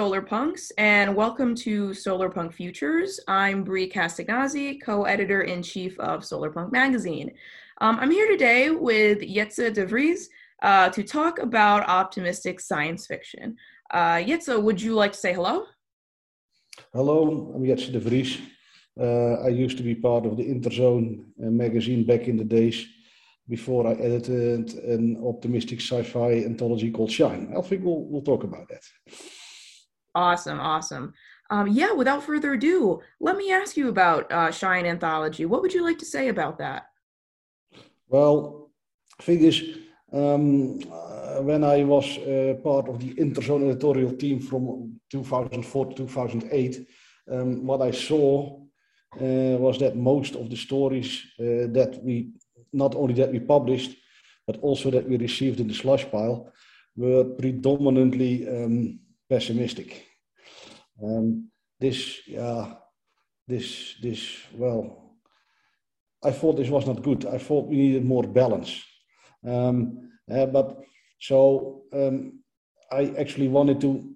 Solar Punks, and welcome to Solar Punk Futures. I'm Brie Castagnozzi, co-editor in chief of Solar Punk magazine. Um, I'm here today with Jetse DeVries uh, to talk about optimistic science fiction. Uh, Jetse, would you like to say hello? Hello, I'm Jetse DeVries. Uh, I used to be part of the Interzone uh, magazine back in the days before I edited an optimistic sci-fi anthology called Shine. I think we'll, we'll talk about that. Awesome, awesome. Um, yeah, without further ado, let me ask you about uh, Shine Anthology. What would you like to say about that? Well, thing is, um, uh, when I was uh, part of the Interzone editorial team from 2004 to 2008, um, what I saw uh, was that most of the stories uh, that we not only that we published, but also that we received in the slush pile, were predominantly um, pessimistic. Um, this, yeah, this, this, well, I thought this was not good. I thought we needed more balance. Um, uh, but so um, I actually wanted to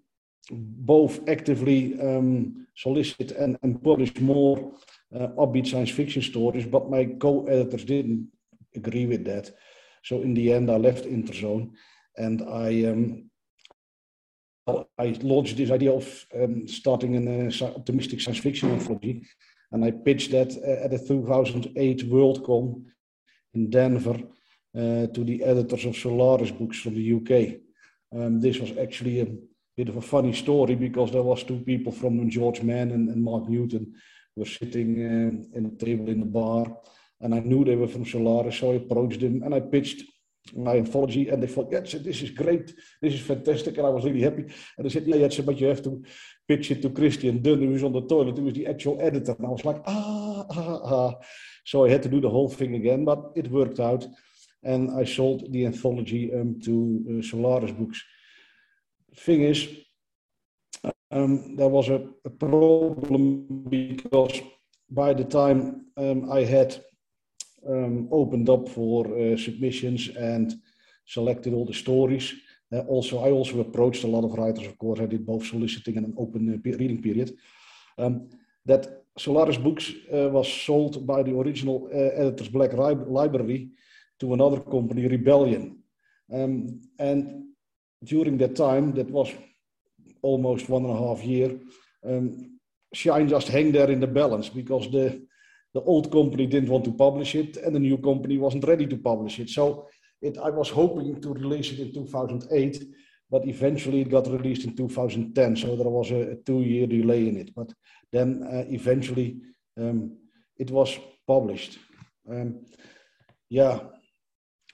both actively um, solicit and, and publish more uh, upbeat science fiction stories, but my co-editors didn't agree with that. So in the end, I left Interzone and I um, I launched this idea of um, starting an uh, optimistic science fiction anthology, and I pitched that uh, at the 2008 Worldcon in Denver uh, to the editors of Solaris Books from the UK. Um, this was actually a bit of a funny story because there was two people from George Mann and, and Mark Newton were sitting uh, in a table in the bar and I knew they were from Solaris, so I approached them and I pitched my anthology, and they thought, yeah, this is great, this is fantastic, and I was really happy. And they said, yeah, yeah, but you have to pitch it to Christian Dunn, who was on the toilet, who was the actual editor. And I was like, ah, ah, ah. So I had to do the whole thing again, but it worked out. And I sold the anthology um, to uh, Solaris Books. Thing is, um, there was a, a, problem because by the time um, I had um, opened up for uh, submissions and selected all the stories. Uh, also, I also approached a lot of writers, of course. I did both soliciting and an open uh, reading period. Um, that Solaris Books was sold by the original editor's Black Library to another company, Rebellion. Um, and during that time, that was almost one and a half year, um, Shine just hang there in the balance because the the old company didn't want to publish it and the new company wasn't ready to publish it. So it, I was hoping to release it in 2008, but eventually it got released in 2010. So there was a, a two-year delay in it. But then uh, eventually um, it was published. Um, yeah,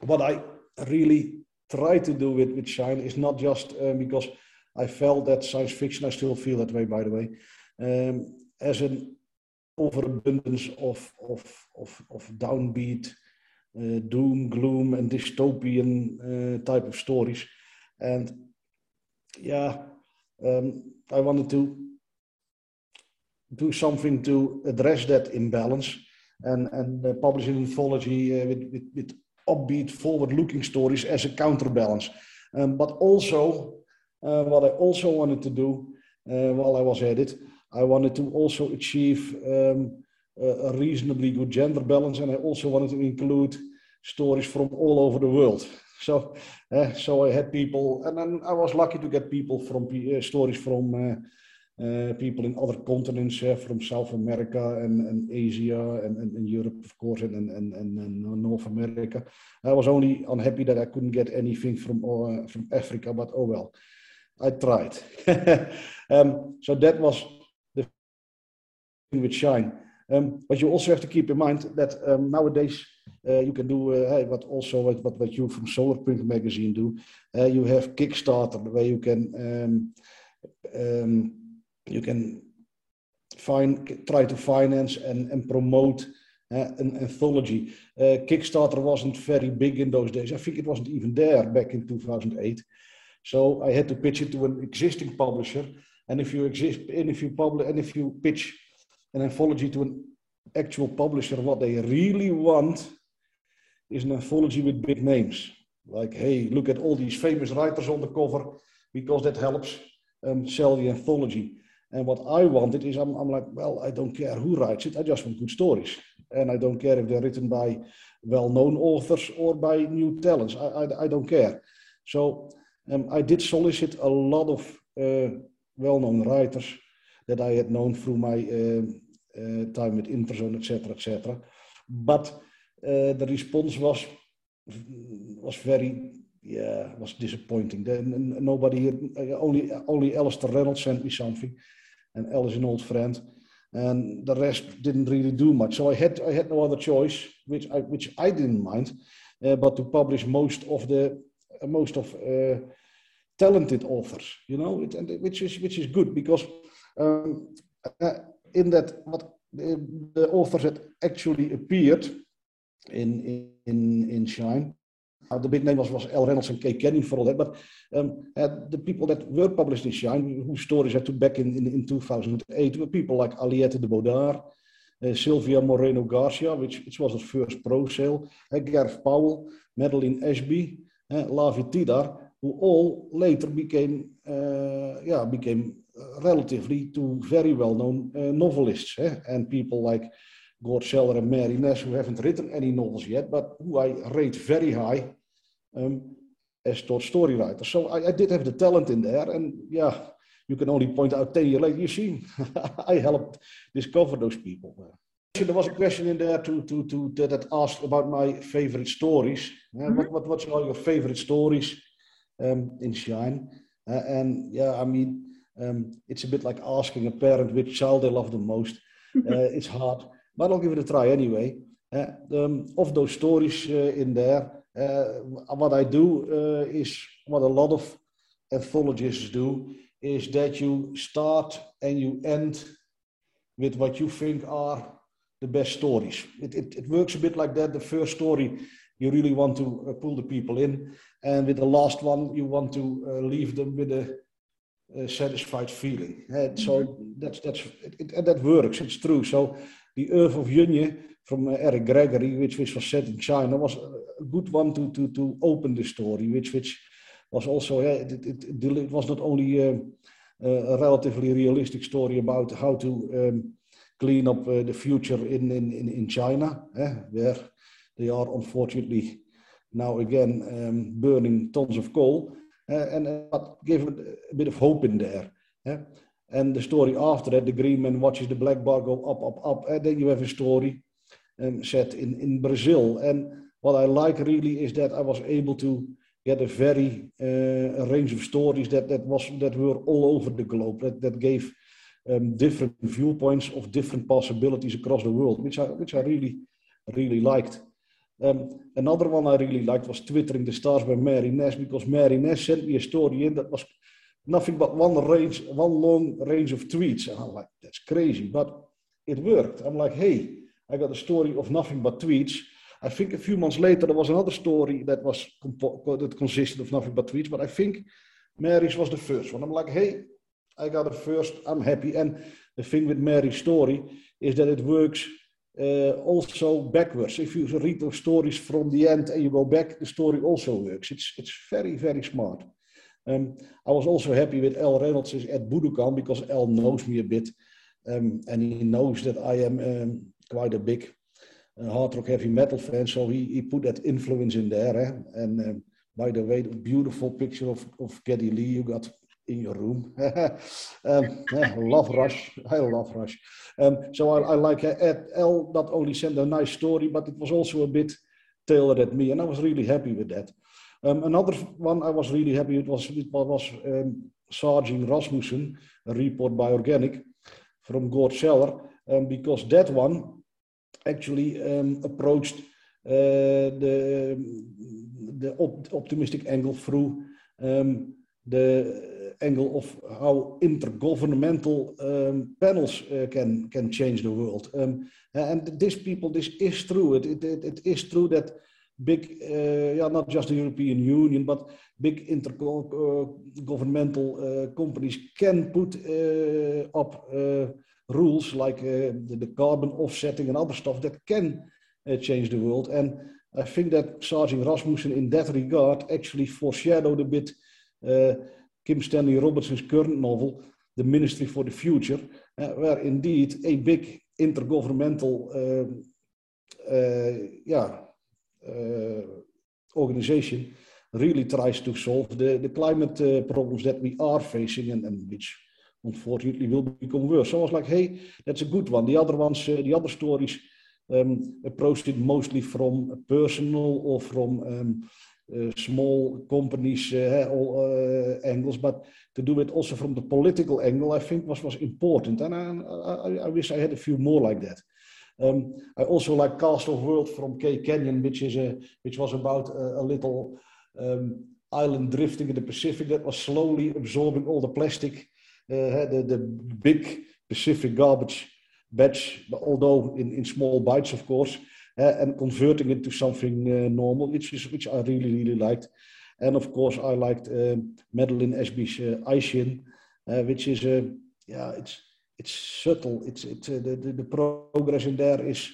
what I really try to do with, with Shine is not just um, because I felt that science fiction, I still feel that way, by the way, um, as an overabundance of, of, of, of downbeat, uh, doom, gloom, and dystopian uh, type of stories. And yeah, um, I wanted to do something to address that imbalance and, and uh, publish an anthology uh, with, with, with upbeat, forward looking stories as a counterbalance. Um, but also, uh, what I also wanted to do uh, while I was at it I wanted to also achieve um, a reasonably good gender balance, and I also wanted to include stories from all over the world. So, uh, so I had people, and then I was lucky to get people from uh, stories from uh, people in other continents, from South America and, and Asia and, and, and, Europe, of course, and, and, and, North America. I was only unhappy that I couldn't get anything from uh, from Africa, but oh well, I tried. um, so that was with Shine. Um, but you also have to keep in mind that um, nowadays uh, you can do uh, what also what, what, you from Solarpunk magazine do. Uh, you have Kickstarter where you can um, um, you can find try to finance and, and promote uh, an anthology. Uh, Kickstarter wasn't very big in those days. I think it wasn't even there back in 2008. So I had to pitch it to an existing publisher. And if you exist, and if you publish, and if you pitch an anthology to an actual publisher, what they really want is an anthology with big names. Like, hey, look at all these famous writers on the cover because that helps um, sell the anthology. And what I wanted is, I'm, I'm like, well, I don't care who writes it. I just want good stories. And I don't care if they're written by well-known authors or by new talents. I, I, I don't care. So um, I did solicit a lot of uh, well-known writers that I had known through my uh, uh, time with Interzone, etc., etc. But uh, the response was was very yeah was disappointing. Then nobody only only Alastair Reynolds sent me something, and Al is an old friend, and the rest didn't really do much. So I had I had no other choice, which I which I didn't mind, uh, but to publish most of the uh, most of uh, talented authors, you know, it, and which is which is good because um, uh, in that what the, the, authors that actually appeared in in in Shine. Uh, the big name was, was Al Reynolds and Kay Kenyon for all that, but um, uh, the people that were published in Shine, whose stories I took back in, in, in 2008, were people like Aliette de Bodard, uh, Silvia Moreno Garcia, which, which was her first pro sale, uh, Powell, Madeline Ashby, uh, Lavie Tidhar, who all later became, uh, yeah, became relatively to very well-known uh, novelists eh? and people like Gord Sellar and Mari Ness who haven't written any novels yet, but who I rate very high um, as story writers. So I, I, did have the talent in there, and yeah, you can only point out 10 years later, you see, I helped discover those people. There was a question in there to, to, to, that asked about my favorite stories. Uh, mm-hmm. what, what, what's all your favorite stories um, in Shine? Uh, and yeah, I mean, um, it's a bit like asking a parent which child they love the most. Uh, it's hard, but I'll give it a try anyway. Uh, um, of those stories uh, in there, uh, what I do uh, is what a lot of anthologists do, is that you start and you end with what you think are the best stories. It, it, it works a bit like that. The first story, you really want to uh, pull the people in, and with the last one, you want to leave them with a uh, satisfied feeling. Uh, so that's that's it, it, that works. It's true. So the Earth of Yunhe from uh, Eric Gregory, which which was set in China, was a good one to to to open the story. Which which was also yeah, it, it, it was not only uh, a relatively realistic story about how to um, clean up the future in in in, in China, eh, where they are unfortunately now again um, burning tons of coal and that gave a bit of hope in there. And the story after that, the green man watches the black bar go up, up, up. And then you have a story um, set in, in Brazil. And what I like really is that I was able to get a very uh, range of stories that, that, was, that were all over the globe, that, that gave um, different viewpoints of different possibilities across the world, which I, which I really, really liked. Um, another one I really liked was Twittering the Stars by Mari Ness because Mari Ness sent me a story in that was nothing but one range, one long range of tweets. And I'm like, that's crazy, but it worked. I'm like, hey, I got a story of nothing but tweets. I think a few months later there was another story that was that consisted of nothing but tweets, but I think Mari's was the first one. I'm like, hey, I got a first. I'm happy. And the thing with Mari's story is that it works uh, also backwards. If you read those stories from the end and you go back, the story also works. It's, it's very, very smart. Um, I was also happy with L. Reynolds at Budokan because L knows me a bit um, and he knows that I am um, quite a big uh, hard rock heavy metal fan. So he, he put that influence in there. Eh? And um, by the way, the beautiful picture of, of Geddy Lee you got in your room. um, love Rush. I love Rush. Um, so I, I like uh, Ed L not only sent a nice story, but it was also a bit tailored at me, and I was really happy with that. Um, another one I was really happy with was it was um, Sarging Rasmussen, a report by Organic from Gord Sellar, um, because that one actually um, approached uh, the the op optimistic angle through um, the angle of how intergovernmental um, panels uh, can can change the world. Um, and this people, this is true. It, it, it is true that big, uh, yeah, not just the European Union, but big intergovernmental uh, companies can put up rules like the, the, carbon offsetting and other stuff that can change the world. And I think that Sarging Rasmussen, in that regard, actually foreshadowed a bit Kim Stanley Robertson's current novel, The Ministry for the Future, uh, where indeed a big intergovernmental um, uh, yeah, uh, organization really tries to solve the, the climate uh, problems that we are facing and, and which unfortunately will become worse. So I was like, hey, that's a good one. The other ones, uh, the other stories um, approached it mostly from personal or from um, uh, small companies uh, all, uh, angles, but to do it also from the political angle, I think was was important, and I, I, I wish I had a few more like that. Um, I also like Castoff World from Kay Kenyon, which is a which was about a, a little um, island drifting in the Pacific that was slowly absorbing all the plastic, uh, the the big Pacific garbage patch, although in, in small bites, of course, and converting it to something uh, normal, which is which I really really liked. And of course, I liked uh, Madeline Ashby's Ishin, uh, which is a yeah, it's it's subtle. It's it the, the, the progress in there is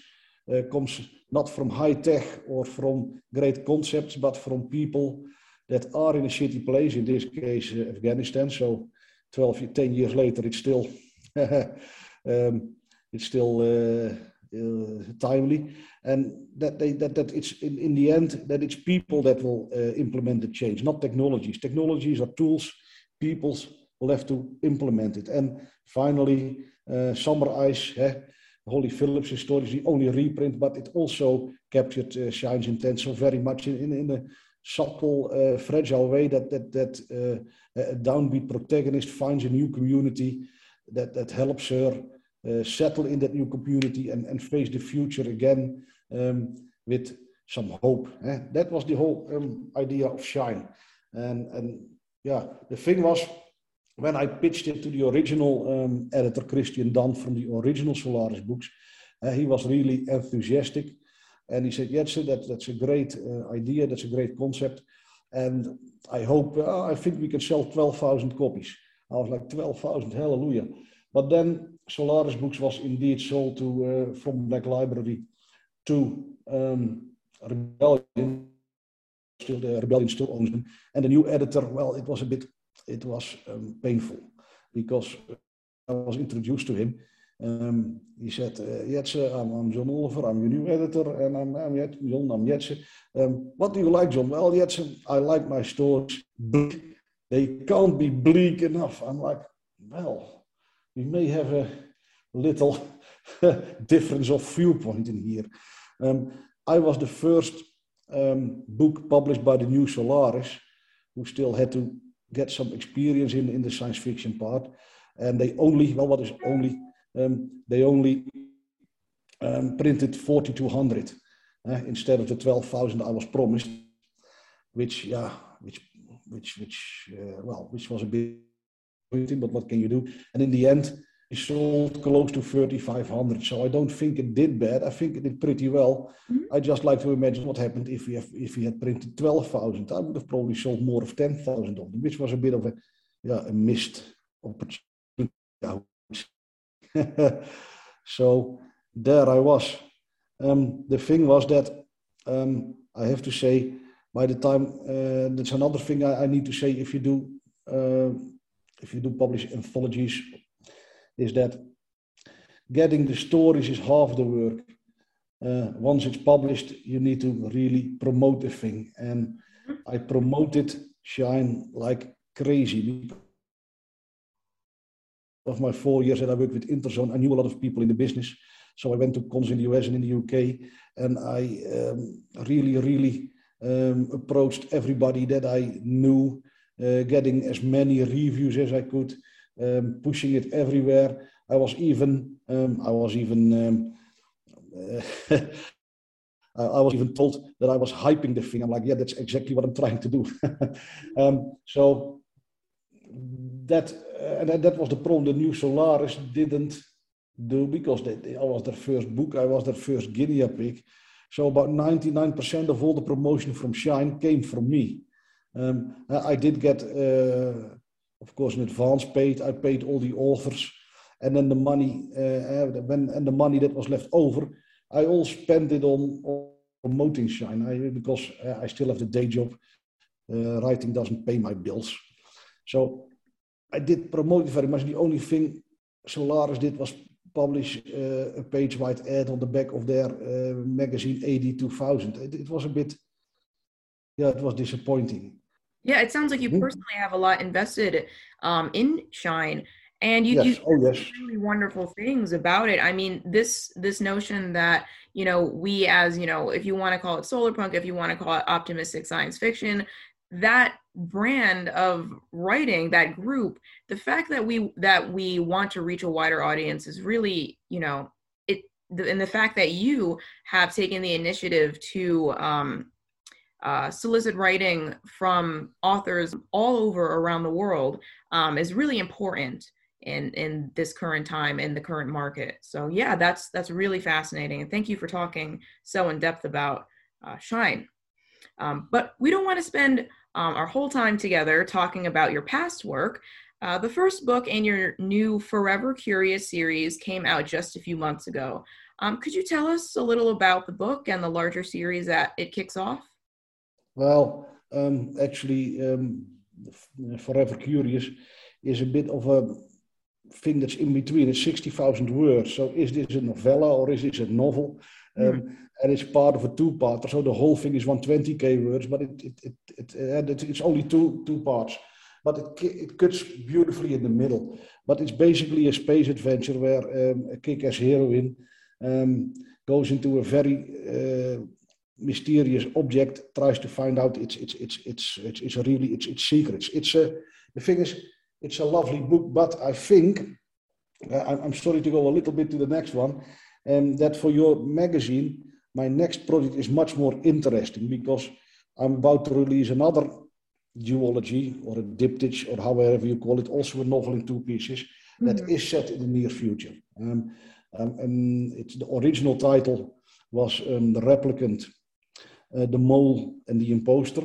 comes not from high tech or from great concepts, but from people that are in a shitty place. In this case, uh, Afghanistan. So, 12, 10 years later, it's still um, it's still uh, timely, and that they that that it's in, in the end that it's people that will uh, implement the change, not technologies. Technologies are tools. People's will have to implement it. And finally, uh, Summer Ice, eh, Phillips' story is the only reprint, but it also captured uh, Shine's intent so very much in, in, in a subtle, uh, fragile way that that that uh, a downbeat protagonist finds a new community that that helps her uh, settle in that new community and, and face the future again um, with some hope. Eh? That was the whole um, idea of Shine. And, and yeah, the thing was, when I pitched it to the original um, editor, Christian Dunn, from the original Solaris books, uh, he was really enthusiastic. And he said, yes, that, that's a great uh, idea, that's a great concept. And I hope, uh, I think we can sell 12,000 copies. I was like, 12,000, hallelujah. But then Solaris Books was indeed sold to uh, from Black Library to um, Rebellion. Still, the Rebellion still owns them, and the new editor. Well, it was a bit, it was um, painful because I was introduced to him. Um, he said, uh, I'm, I'm, John Oliver, I'm your new editor, and I'm, I'm Jet, John, I'm. Um, what do you like, John? Well, Jetse, I like my stories bleak. They can't be bleak enough. I'm like, well, we may have a little difference of viewpoint in here. Um, I was the first um, book published by the New Solaris, who still had to get some experience in, in the science fiction part. And they only, well, what is only, um, they only um, printed 4,200 uh, instead of the 12,000 I was promised, which, yeah, which, which, which, uh, well, which was a bit but what can you do? And in the end, he sold close to 3,500. So I don't think it did bad. I think it did pretty well. Mm-hmm. I just like to imagine what happened if we have, if we had printed 12,000. I would have probably sold more of 10,000 of them, which was a bit of a yeah a missed opportunity. so there I was. Um, the thing was that um, I have to say, by the time uh, that's another thing I, I, need to say. If you do uh, if you do publish anthologies, is that getting the stories is half the work. Uh, once it's published, you need to really promote the thing. And I promoted Shine like crazy. Of my four years that I worked with Interzone, I knew a lot of people in the business. So I went to cons in the US and in the UK, and I um, really, really um, approached everybody that I knew getting as many reviews as I could, um, pushing it everywhere. I was even, um, I was even, um, I was even told that I was hyping the thing. I'm like, yeah, that's exactly what I'm trying to do. um, so that, uh, and that was the problem. The new Solaris didn't do because they, they, I was their first book. I was their first guinea pig. So about 99% of all the promotion from Shine came from me. Um, I did get, uh, of course, an advance paid. I paid all the authors, and then the money, uh, when and the money that was left over, I all spent it on, on promoting Shine I, because I still have the day job. Writing doesn't pay my bills. So I did promote very much. The only thing Solaris did was publish uh, a page-wide ad on the back of their uh, magazine AD 2000. It, it, was a bit, yeah, it was disappointing. Yeah, it sounds like you mm-hmm. personally have a lot invested um, in Shine, and you, yes. you oh, yes. really wonderful things about it. I mean, this this notion that you know we as you know, if you want to call it solar punk, if you want to call it optimistic science fiction, that brand of writing that group the fact that we that we want to reach a wider audience is really you know it the, and the fact that you have taken the initiative to um, uh, solicit writing from authors all over around the world um, is really important in in this current time in the current market so yeah that's that's really fascinating and thank you for talking so in depth about uh, shine um, but we don't want to spend um, our whole time together talking about your past work. Uh, the first book in your new Forever Curious series came out just a few months ago. Um, could you tell us a little about the book and the larger series that it kicks off? Well, um, actually, um, Forever Curious is a bit of a thing that's in between. It's 60,000 words. So is this a novella or is this a novel? Um, and it's part of a two-part. So the whole thing is 120k words, but it, it, it, it, it's only two, two parts. But it, it cuts beautifully in the middle. But it's basically a space adventure where um, a kick-ass heroine um, goes into a very uh, mysterious object, tries to find out its its its its it's, it's really its its secrets. It's a the thing is, it's a lovely book, but I think uh, I'm sorry to go a little bit to the next one um, that for your magazine, my next project is much more interesting because I'm about to release another duology or a diptych or however you call it, also a novel in two pieces mm-hmm. that is set in the near future. Um, um, and it's the original title was um, The Replicant, The Mole and the Imposter.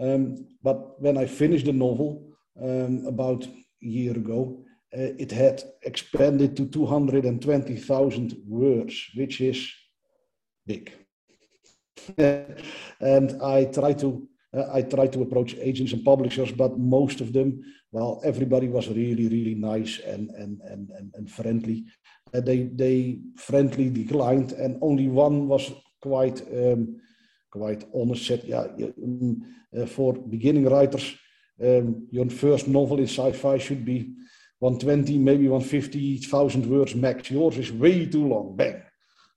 Um, but when I finished the novel um, about a year ago, uh, it had expanded to 220,000 words, which is big. and I try to uh, I try to approach agents and publishers, but most of them, well, everybody was really, really nice and and and and, and friendly. Uh, they they friendly declined, and only one was quite um, quite honest. Said, yeah, um, uh, for beginning writers, um, your first novel in sci-fi should be 120, maybe 150,000 words max. Yours is way too long. Bang.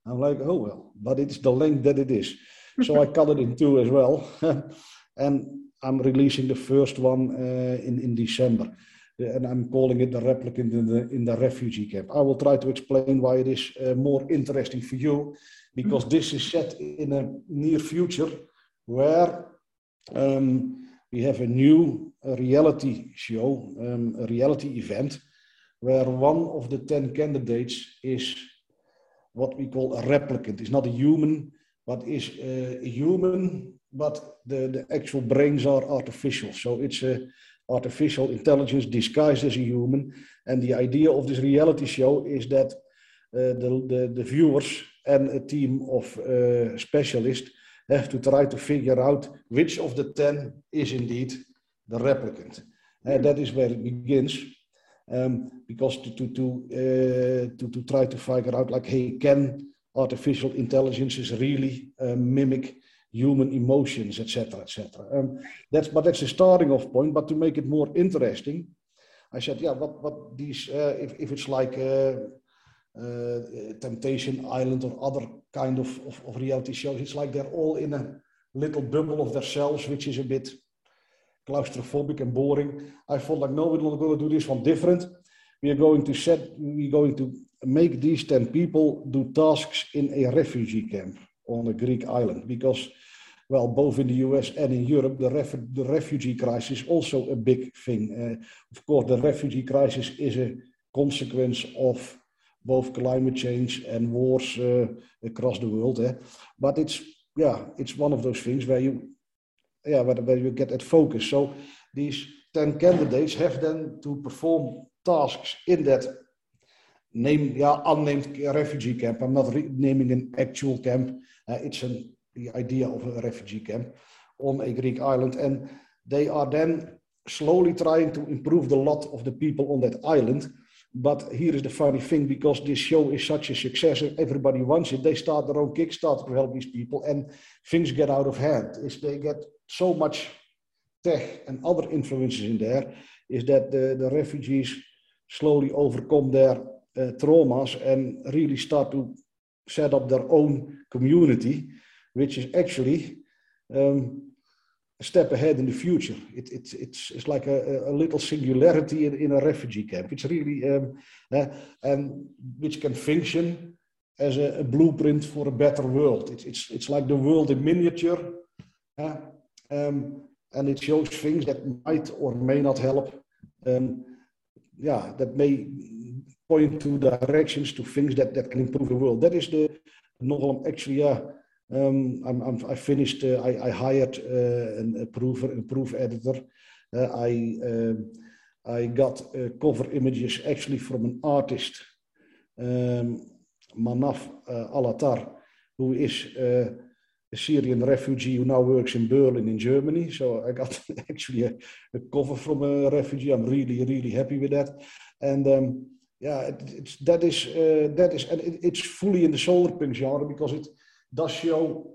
I'm like, oh well, but it's the length that it is. So I cut it in two as well. and I'm releasing the first one uh, in, in December. And I'm calling it the replicant in the, in the refugee camp. I will try to explain why it is uh, more interesting for you, because this is set in a near future where um, we have a new reality show, um, a reality event, where one of the 10 candidates is what we call a replicant. It's not a human, but is uh, a human, but the, the actual brains are artificial. So it's a artificial intelligence disguised as a human. And the idea of this reality show is that the, the, the viewers and a team of uh, specialists have to try to figure out which of the 10 is indeed the replicant. And that is where it begins. Um, because to, to, to, uh, to, to try to figure out, like, hey, can artificial intelligences really uh, mimic human emotions, etc., etc. Um, that's but that's a starting off point. But to make it more interesting, I said, yeah, what what these uh, if if it's like Temptation Island or other kind of, of, of reality shows. It's like they're all in a little bubble of themselves, which is a bit claustrophobic and boring. I thought like, no, we're not going to do this one different. We are going to set, we're going to make these 10 people do tasks in a refugee camp on a Greek island because, well, both in the US and in Europe, the, ref, the refugee crisis is also a big thing. Uh, of course, the refugee crisis is a consequence of both climate change and wars uh, across the world. Eh? But it's yeah, it's one of those things where you yeah where, where you get that focus. So these ten candidates have then to perform tasks in that name yeah unnamed refugee camp. I'm not naming an actual camp. Uh, it's an the idea of a refugee camp on a Greek island, and they are then slowly trying to improve the lot of the people on that island. But here is the funny thing because this show is such a success everybody wants it, they start their own Kickstarter to help these people and things get out of hand. Is they get so much tech and other influences in there, is that the, the refugees slowly overcome their uh, traumas and really start to set up their own community, which is actually um, a step ahead in the future. It, it, it's, it's like a, a little singularity in, in a refugee camp. It's really, um, uh, and which can function as a, a, blueprint for a better world. It's, it's, it's like the world in miniature. Uh, um, and it shows things that might or may not help. Um, yeah, that may point to directions to things that, that can improve the world. That is the novel. Actually, yeah, um, I'm, I'm, i finished. Uh, I, I, hired uh, a prover, a proof editor. Uh, I um, I got uh, cover images actually from an artist, um, Manaf uh, Alatar, who is uh, a Syrian refugee who now works in Berlin in Germany. So I got actually a, a, cover from a refugee. I'm really, really happy with that. And um, yeah, it, that is, that is, and it, it's fully in the solar punk genre because it does show,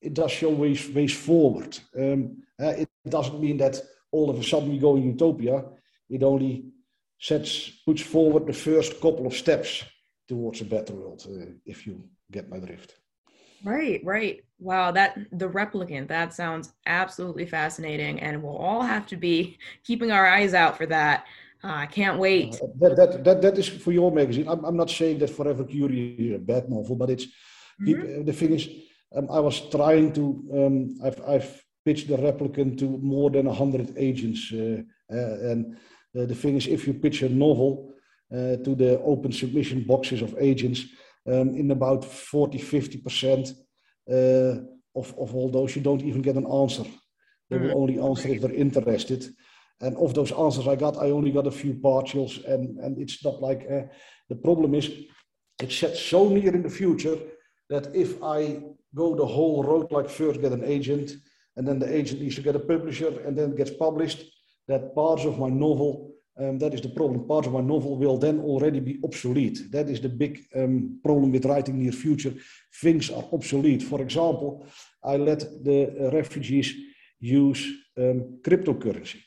it does show ways, ways forward. Um, uh, it doesn't mean that all of a sudden we go in utopia. It only sets, puts forward the first couple of steps towards a better world, uh, if you get my drift. Right, right. Wow, that the replicant, that sounds absolutely fascinating. And we'll all have to be keeping our eyes out for that. Uh, I can't wait. Uh, that, that, that, that is for your magazine. I'm, I'm not saying that Forever Curious is a bad novel, but it's mm-hmm. the thing is, um, I was trying to, um, I've, I've pitched the replicant to more than 100 agents. Uh, uh, and the thing is, if you pitch a novel uh, to the open submission boxes of agents, um, in about 40, 50% uh, of, of all those, you don't even get an answer. They will mm. only answer if they're interested. And of those answers I got, I only got a few partials. And, and it's not like uh, the problem is, it's set so near in the future that if I go the whole road, like first get an agent, and then the agent needs to get a publisher, and then gets published, that parts of my novel um, that is the problem. Part of my novel will then already be obsolete. That is the big um, problem with writing near future. Things are obsolete. For example, I let the refugees use um, cryptocurrency.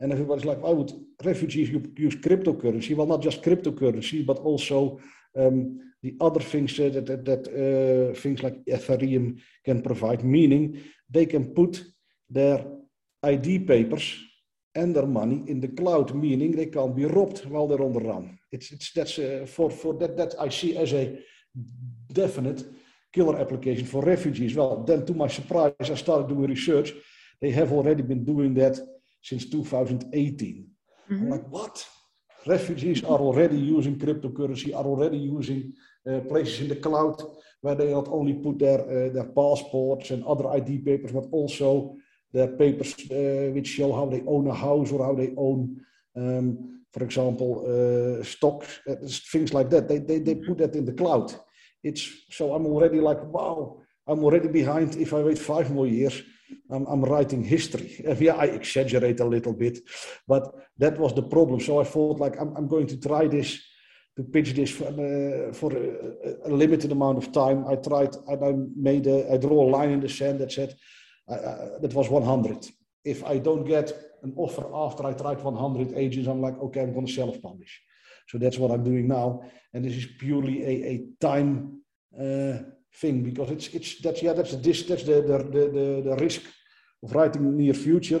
And everybody's like, why would refugees use cryptocurrency? Well, not just cryptocurrency, but also um, the other things that, that, that uh, things like Ethereum can provide, meaning they can put their ID papers and their money in the cloud, meaning they can't be robbed while they're on the run. It's, it's that's uh, for, for that, that I see as a definite killer application for refugees. Well, then to my surprise, I started doing research. They have already been doing that since 2018. Mm-hmm. I'm like, what? Refugees are already using cryptocurrency, are already using uh, places in the cloud where they not only put their, uh, their passports and other ID papers, but also their papers uh, which show how they own a house or how they own, um, for example, stocks, things like that. They, they, they put that in the cloud. It's so I'm already like, wow, I'm already behind. If I wait five more years, I'm, I'm writing history. yeah, I exaggerate a little bit, but that was the problem. So I thought like I'm, I'm going to try this to pitch this for, uh, for a, a, limited amount of time. I tried and I made a, I draw a line in the sand that said uh, that was 100. If I don't get an offer after I tried 100 agents, I'm like, okay, I'm going to self-publish. So that's what I'm doing now, and this is purely a, a time uh, thing because it's it's that's yeah that's the that's the the the, the risk of writing near future.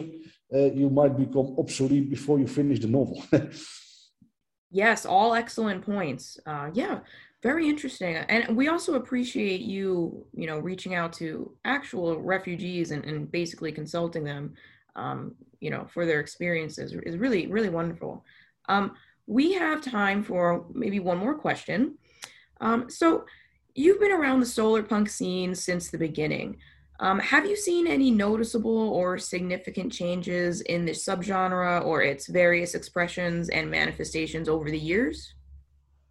Uh, you might become obsolete before you finish the novel. yes, all excellent points. Uh, yeah, very interesting. And we also appreciate you, you know, reaching out to actual refugees and, and basically consulting them, um, you know, for their experiences is really, really wonderful. Um, we have time for maybe one more question. Um, so you've been around the solar punk scene since the beginning. Um, have you seen any noticeable or significant changes in the subgenre or its various expressions and manifestations over the years?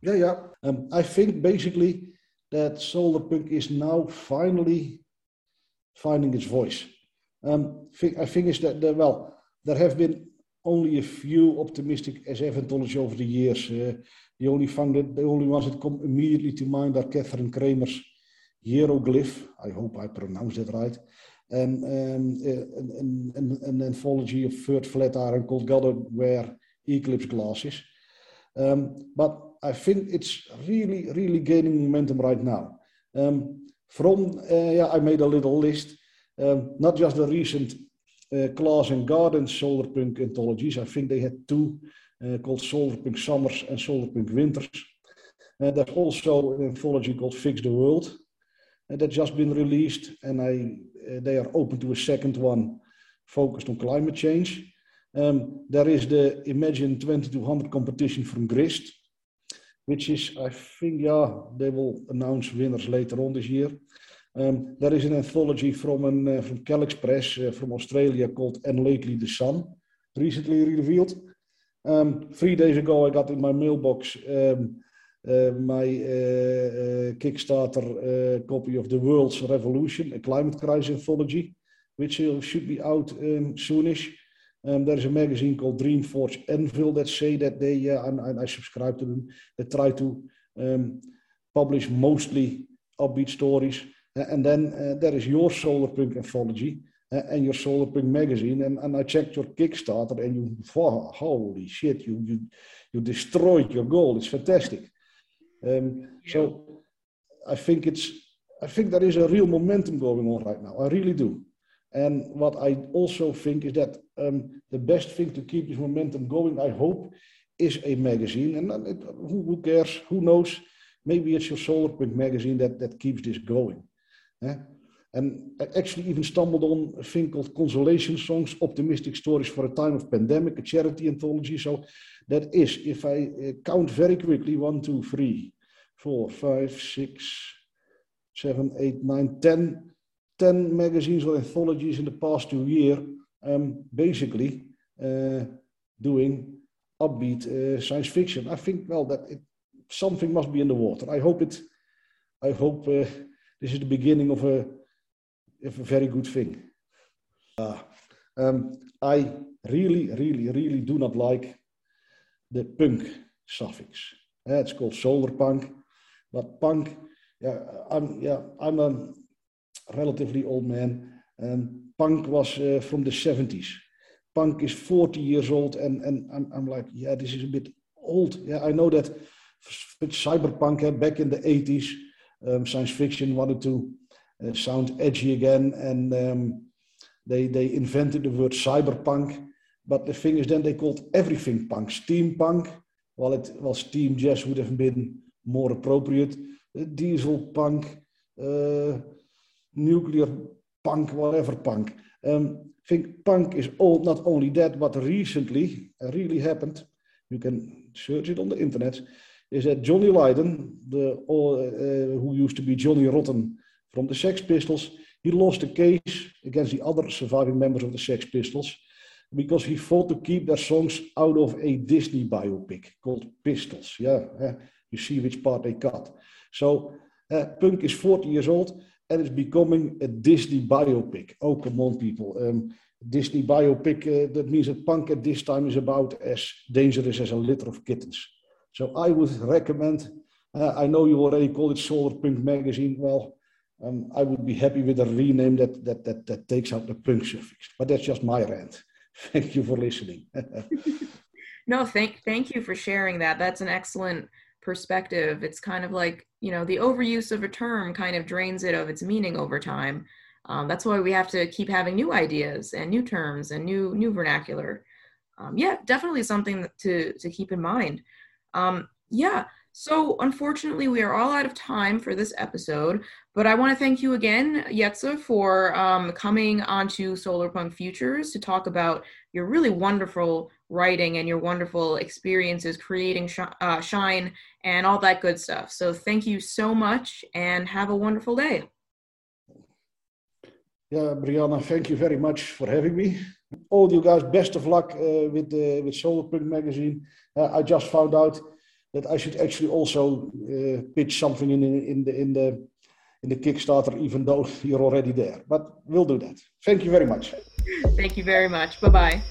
Yeah, yeah. Um, I think basically that solar punk is now finally finding its voice. Um, I think is that there, well, there have been only a few optimistic SF anthology over the years. Uh, the only thing that the only ones that come immediately to mind are Kathryn Cramer's Hieroglyph. I hope I pronounced that right. And um, an, an, an, anthology of Third Flatiron called God Wear Eclipse Glasses. Um, but I think it's really, really gaining momentum right now. Um, from, uh, yeah, I made a little list, um, not just the recent uh, Glass and Garden Solarpunk anthologies. I think they had two called Solarpunk Summers and Solarpunk Winters. Uh, there's also an anthology called Fix the World uh, that's just been released, and I, they are open to a second one focused on climate change. Um, there is the Imagine 2200 competition from Grist, which is, I think, yeah, they will announce winners later on this year. Um, there is an anthology from an, uh, from Cal Express uh, from Australia called And Lately the Sun, recently revealed. Um, three days ago, I got in my mailbox um, uh, my uh, uh, Kickstarter uh, copy of The World's Revolution, a climate crisis anthology, which should be out um, soonish. Um, there is a magazine called Dreamforge Anvil that say that they, uh, and, and, I subscribe to them, they try to um, publish mostly upbeat stories. And then uh, there is your solar Solarpunk anthology and your Solar Solarpunk magazine. And, and I checked your Kickstarter and you, oh, holy shit, you, you, you destroyed your goal. It's fantastic. Um, so I think it's, I think there is a real momentum going on right now. I really do. And what I also think is that um, the best thing to keep this momentum going, I hope, is a magazine. And it, who, who, cares? Who knows? Maybe it's your solar Solarpunk magazine that, that keeps this going. Yeah? And I actually even stumbled on a thing called Consolation Songs, Optimistic Stories for a Time of Pandemic, a charity anthology. So that is, if I uh, count very quickly, one, two, three, four, five, six, seven, eight, nine, ten, ten magazines or anthologies in the past two years, um, basically uh, doing upbeat uh, science fiction. I think, well, that it, something must be in the water. I hope it, I hope uh, this is the beginning of a, a very good thing. Uh, um, I really, really, really do not like the punk suffix. Uh, it's called solar punk, but punk, yeah, I'm, yeah, I'm a relatively old man. Um, punk was uh, from the 70s. Punk is 40 years old, and, and I'm, I'm like, yeah, this is a bit old. Yeah, I know that cyberpunk uh, back in the 80s, um, science fiction wanted to sound edgy again, and um, they, they invented the word cyberpunk. But the thing is, then they called everything punk, steampunk. While it well, steam jazz would have been more appropriate. Diesel punk, uh, nuclear punk, whatever punk. Um, think punk is all, not only that, but recently uh, really happened. You can search it on the internet. Is that Johnny Lydon, the uh, who used to be Johnny Rotten from the Sex Pistols, he lost a case against the other surviving members of the Sex Pistols because he fought to keep their songs out of a Disney biopic called Pistols. Yeah, you see which part they cut. So uh, punk is 40 years old and it's becoming a Disney biopic. Oh, come on, people. Um, Disney biopic, uh, that means that punk at this time is about as dangerous as a litter of kittens. So I would recommend, uh, I know you already called it Solar Punk Magazine. Well, um, I would be happy with a rename that, that, that, that takes out the punk suffix. But that's just my rant. Thank you for listening. no, thank, thank you for sharing that. That's an excellent perspective. It's kind of like, you know, the overuse of a term kind of drains it of its meaning over time. Um, that's why we have to keep having new ideas and new terms and new new vernacular. Um, yeah, definitely something to to keep in mind. Um, yeah. So unfortunately, we are all out of time for this episode. But I want to thank you again, Jetse, for um, coming onto Solarpunk Futures to talk about your really wonderful writing and your wonderful experiences creating sh- uh, Shine and all that good stuff. So thank you so much and have a wonderful day. Yeah, Brianna, thank you very much for having me. All you guys, best of luck uh, with the with Solarpunk magazine. Uh, I just found out that I should actually also uh, pitch something in, in the in the in the Kickstarter, even though you're already there. But we'll do that. Thank you very much. Thank you very much. Bye bye.